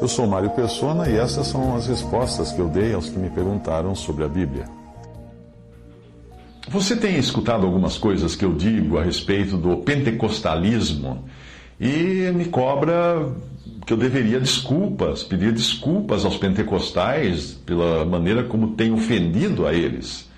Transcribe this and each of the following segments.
Eu sou Mário Persona e essas são as respostas que eu dei aos que me perguntaram sobre a Bíblia. Você tem escutado algumas coisas que eu digo a respeito do pentecostalismo e me cobra que eu deveria desculpas, pedir desculpas aos pentecostais pela maneira como tenho ofendido a eles.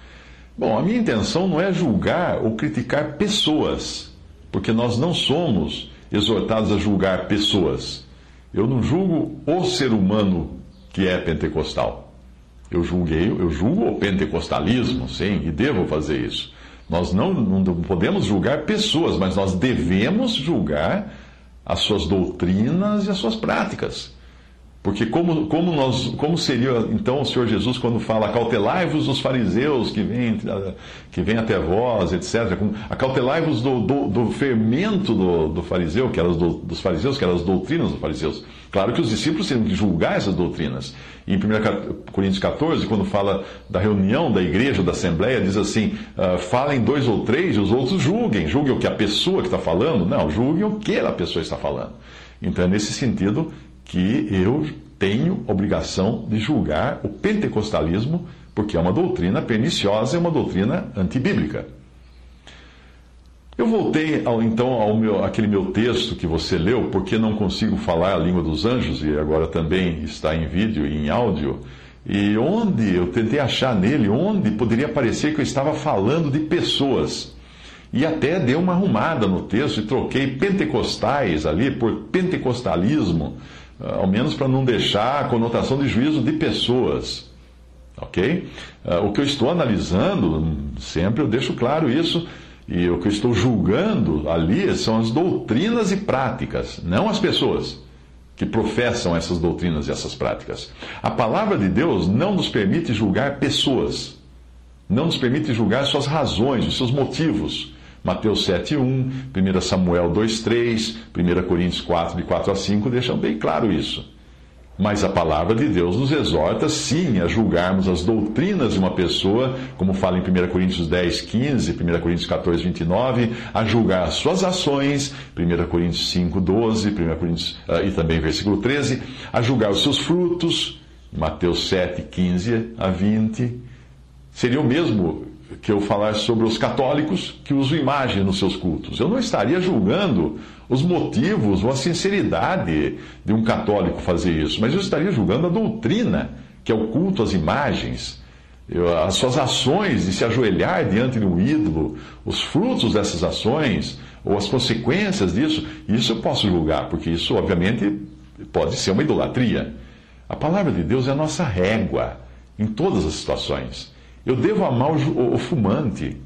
Bom, a minha intenção não é julgar ou criticar pessoas, porque nós não somos exortados a julgar pessoas. Eu não julgo o ser humano que é pentecostal. Eu julguei, eu julgo o pentecostalismo, sim, e devo fazer isso. Nós não, não podemos julgar pessoas, mas nós devemos julgar as suas doutrinas e as suas práticas. Porque como, como, nós, como seria então o Senhor Jesus quando fala acautelai-vos dos fariseus que vêm, que vêm até vós, etc. Acautelai-vos do, do, do, fermento do, do fariseu, que eram do, dos fariseus, que eram as doutrinas dos fariseus. Claro que os discípulos teriam que julgar essas doutrinas. E em 1 Coríntios 14, quando fala da reunião da igreja, da assembleia, diz assim: uh, falem dois ou três e os outros julguem. Julguem o que a pessoa que está falando? Não, julguem o que a pessoa está falando. Então é nesse sentido que eu tenho obrigação de julgar o pentecostalismo, porque é uma doutrina perniciosa e uma doutrina antibíblica. Eu voltei ao, então ao meu, aquele meu texto que você leu, porque não consigo falar a língua dos anjos, e agora também está em vídeo e em áudio, e onde eu tentei achar nele, onde poderia parecer que eu estava falando de pessoas. E até dei uma arrumada no texto e troquei pentecostais ali por pentecostalismo ao menos para não deixar a conotação de juízo de pessoas. Ok? Ah, o que eu estou analisando, sempre eu deixo claro isso, e o que eu estou julgando ali são as doutrinas e práticas, não as pessoas que professam essas doutrinas e essas práticas. A palavra de Deus não nos permite julgar pessoas, não nos permite julgar suas razões, os seus motivos. Mateus 7, 1, 1 Samuel 2, 3, 1 Coríntios 4, de 4 a 5 deixam bem claro isso. Mas a palavra de Deus nos exorta, sim, a julgarmos as doutrinas de uma pessoa, como fala em 1 Coríntios 10, 15, 1 Coríntios 14, 29, a julgar as suas ações, 1 Coríntios 5, 12, 1 Coríntios, uh, e também versículo 13, a julgar os seus frutos, Mateus 7, 15 a 20. Seria o mesmo que eu falar sobre os católicos que usam imagem nos seus cultos. Eu não estaria julgando os motivos ou a sinceridade de um católico fazer isso, mas eu estaria julgando a doutrina, que é o culto às imagens, as suas ações de se ajoelhar diante de um ídolo, os frutos dessas ações ou as consequências disso. Isso eu posso julgar, porque isso, obviamente, pode ser uma idolatria. A palavra de Deus é a nossa régua em todas as situações. Eu devo amar o, o fumante,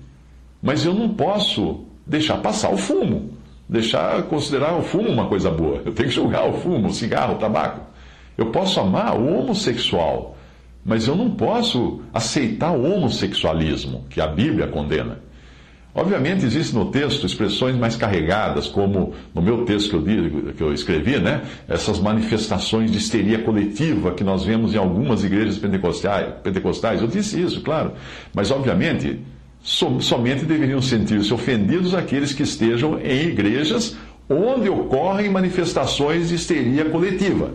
mas eu não posso deixar passar o fumo, deixar considerar o fumo uma coisa boa. Eu tenho que julgar o fumo, o cigarro, o tabaco. Eu posso amar o homossexual, mas eu não posso aceitar o homossexualismo, que a Bíblia condena. Obviamente, existem no texto expressões mais carregadas, como no meu texto que eu, digo, que eu escrevi, né? essas manifestações de histeria coletiva que nós vemos em algumas igrejas pentecostais. pentecostais. Eu disse isso, claro. Mas, obviamente, som, somente deveriam sentir-se ofendidos aqueles que estejam em igrejas onde ocorrem manifestações de histeria coletiva.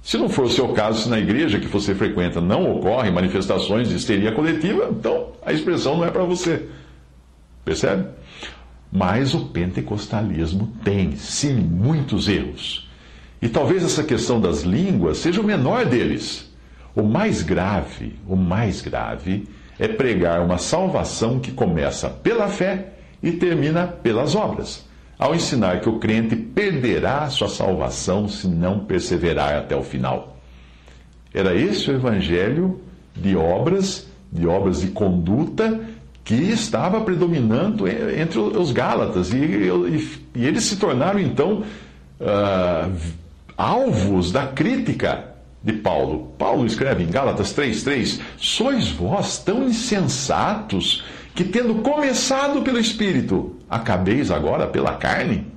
Se não for o seu caso, se na igreja que você frequenta não ocorrem manifestações de histeria coletiva, então a expressão não é para você. Percebe? Mas o pentecostalismo tem, sim, muitos erros. E talvez essa questão das línguas seja o menor deles. O mais grave, o mais grave, é pregar uma salvação que começa pela fé e termina pelas obras, ao ensinar que o crente perderá sua salvação se não perseverar até o final. Era esse o evangelho de obras, de obras de conduta que estava predominando entre os Gálatas. E, e, e eles se tornaram, então, uh, alvos da crítica de Paulo. Paulo escreve em Gálatas 3,3: Sois vós tão insensatos que, tendo começado pelo Espírito, acabeis agora pela carne?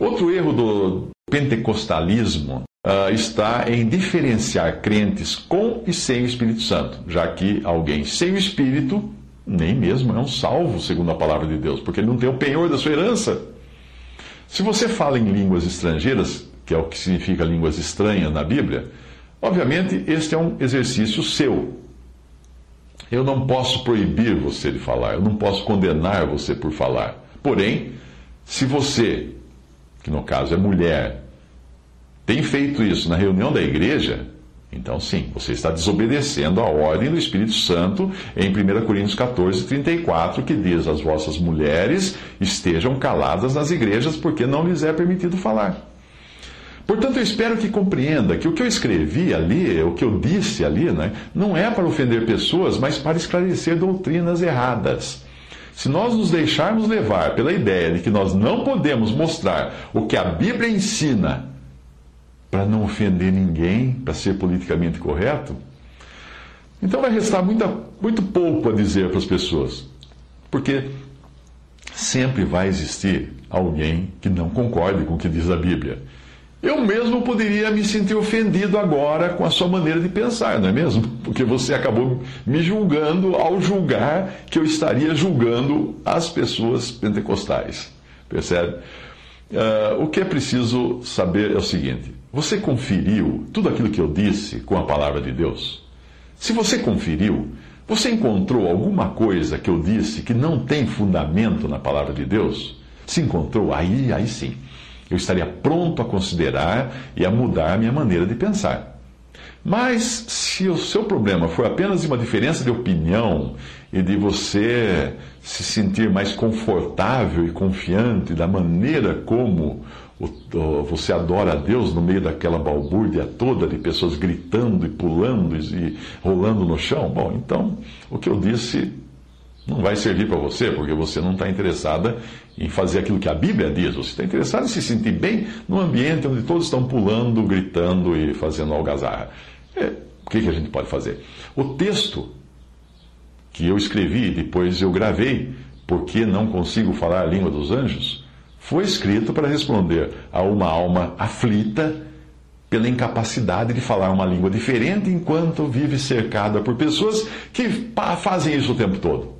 Outro erro do pentecostalismo uh, está em diferenciar crentes com e sem o Espírito Santo, já que alguém sem o Espírito nem mesmo é um salvo, segundo a palavra de Deus, porque ele não tem o penhor da sua herança. Se você fala em línguas estrangeiras, que é o que significa línguas estranhas na Bíblia, obviamente este é um exercício seu. Eu não posso proibir você de falar, eu não posso condenar você por falar. Porém, se você, que no caso é mulher, tem feito isso na reunião da igreja, então, sim, você está desobedecendo a ordem do Espírito Santo em 1 Coríntios 14, 34, que diz: As vossas mulheres estejam caladas nas igrejas, porque não lhes é permitido falar. Portanto, eu espero que compreenda que o que eu escrevi ali, o que eu disse ali, né, não é para ofender pessoas, mas para esclarecer doutrinas erradas. Se nós nos deixarmos levar pela ideia de que nós não podemos mostrar o que a Bíblia ensina para não ofender ninguém, para ser politicamente correto, então vai restar muita, muito pouco a dizer para as pessoas. Porque sempre vai existir alguém que não concorde com o que diz a Bíblia. Eu mesmo poderia me sentir ofendido agora com a sua maneira de pensar, não é mesmo? Porque você acabou me julgando ao julgar que eu estaria julgando as pessoas pentecostais. Percebe? Uh, o que é preciso saber é o seguinte: você conferiu tudo aquilo que eu disse com a palavra de Deus? Se você conferiu, você encontrou alguma coisa que eu disse que não tem fundamento na palavra de Deus? Se encontrou, aí, aí sim, eu estaria pronto a considerar e a mudar a minha maneira de pensar. Mas se o seu problema for apenas uma diferença de opinião e de você se sentir mais confortável e confiante da maneira como você adora a Deus no meio daquela balbúrdia toda de pessoas gritando e pulando e rolando no chão, bom, então o que eu disse não vai servir para você, porque você não está interessada em fazer aquilo que a Bíblia diz. Você está interessado em se sentir bem num ambiente onde todos estão pulando, gritando e fazendo algazarra. É, o que, que a gente pode fazer? O texto que eu escrevi, depois eu gravei, porque não consigo falar a língua dos anjos, foi escrito para responder a uma alma aflita pela incapacidade de falar uma língua diferente enquanto vive cercada por pessoas que fazem isso o tempo todo.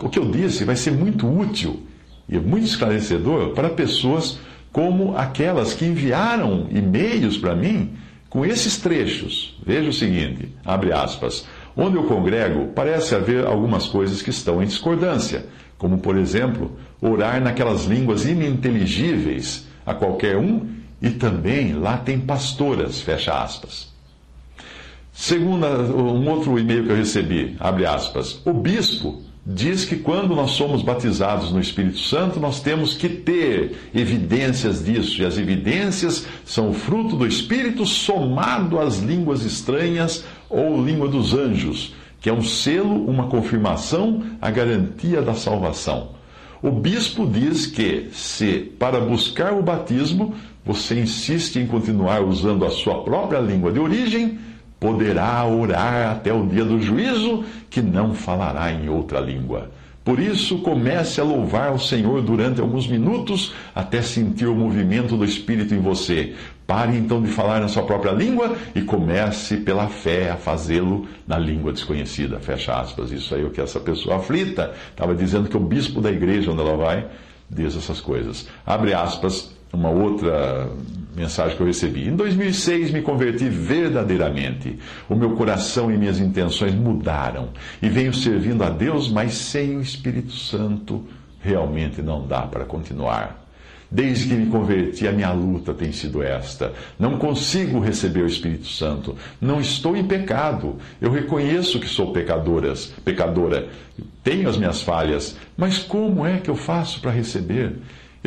O que eu disse vai ser muito útil e muito esclarecedor para pessoas como aquelas que enviaram e-mails para mim com esses trechos. Veja o seguinte, abre aspas. Onde eu congrego, parece haver algumas coisas que estão em discordância, como, por exemplo, orar naquelas línguas ininteligíveis a qualquer um, e também lá tem pastoras, fecha aspas. Segundo um outro e-mail que eu recebi, abre aspas, o bispo diz que quando nós somos batizados no Espírito Santo, nós temos que ter evidências disso, e as evidências são fruto do Espírito somado às línguas estranhas ou língua dos anjos, que é um selo, uma confirmação, a garantia da salvação. O bispo diz que, se para buscar o batismo você insiste em continuar usando a sua própria língua de origem, poderá orar até o dia do juízo, que não falará em outra língua. Por isso, comece a louvar o Senhor durante alguns minutos até sentir o movimento do Espírito em você. Pare então de falar na sua própria língua e comece pela fé a fazê-lo na língua desconhecida. Fecha aspas. Isso aí é o que essa pessoa aflita estava dizendo que o bispo da igreja onde ela vai diz essas coisas. Abre aspas uma outra mensagem que eu recebi. Em 2006 me converti verdadeiramente. O meu coração e minhas intenções mudaram e venho servindo a Deus, mas sem o Espírito Santo realmente não dá para continuar. Desde que me converti, a minha luta tem sido esta. Não consigo receber o Espírito Santo. Não estou em pecado. Eu reconheço que sou pecadoras, pecadora. Tenho as minhas falhas. Mas como é que eu faço para receber?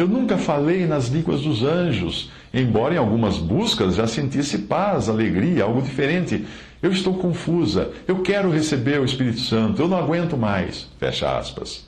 Eu nunca falei nas línguas dos anjos, embora em algumas buscas já sentisse paz, alegria, algo diferente. Eu estou confusa. Eu quero receber o Espírito Santo. Eu não aguento mais. Fecha aspas.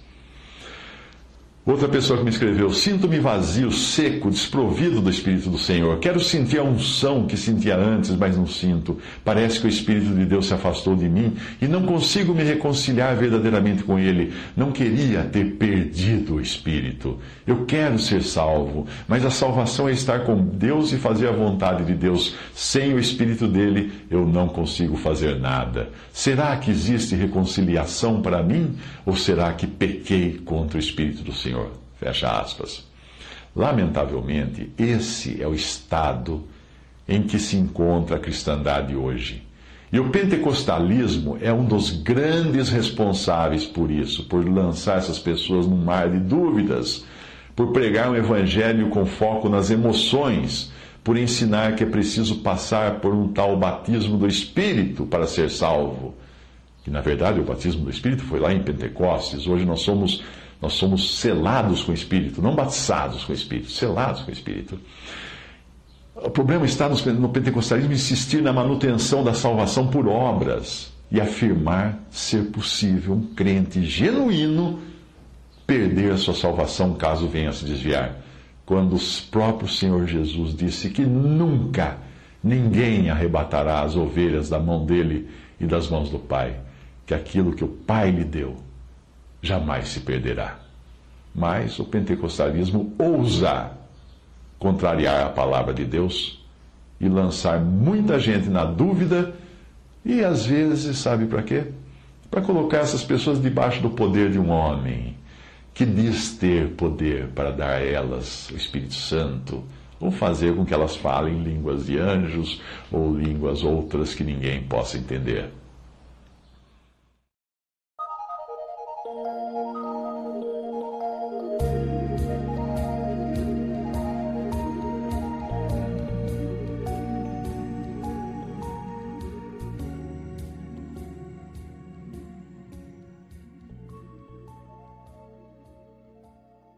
Outra pessoa que me escreveu: Sinto-me vazio, seco, desprovido do Espírito do Senhor. Quero sentir a unção que sentia antes, mas não sinto. Parece que o Espírito de Deus se afastou de mim e não consigo me reconciliar verdadeiramente com Ele. Não queria ter perdido o Espírito. Eu quero ser salvo, mas a salvação é estar com Deus e fazer a vontade de Deus. Sem o Espírito dele, eu não consigo fazer nada. Será que existe reconciliação para mim? Ou será que pequei contra o Espírito do Senhor? Senhor. Fecha aspas. Lamentavelmente, esse é o estado em que se encontra a cristandade hoje. E o pentecostalismo é um dos grandes responsáveis por isso, por lançar essas pessoas num mar de dúvidas, por pregar um evangelho com foco nas emoções, por ensinar que é preciso passar por um tal batismo do Espírito para ser salvo. Que na verdade o batismo do Espírito foi lá em Pentecostes. Hoje nós somos nós somos selados com o Espírito, não batizados com o Espírito, selados com o Espírito. O problema está no pentecostalismo insistir na manutenção da salvação por obras e afirmar ser possível um crente genuíno perder a sua salvação caso venha a se desviar. Quando o próprio Senhor Jesus disse que nunca ninguém arrebatará as ovelhas da mão dele e das mãos do Pai, que aquilo que o Pai lhe deu jamais se perderá. Mas o pentecostalismo ousa contrariar a palavra de Deus e lançar muita gente na dúvida e às vezes, sabe para quê? Para colocar essas pessoas debaixo do poder de um homem que diz ter poder para dar a elas o Espírito Santo ou fazer com que elas falem línguas de anjos ou línguas outras que ninguém possa entender.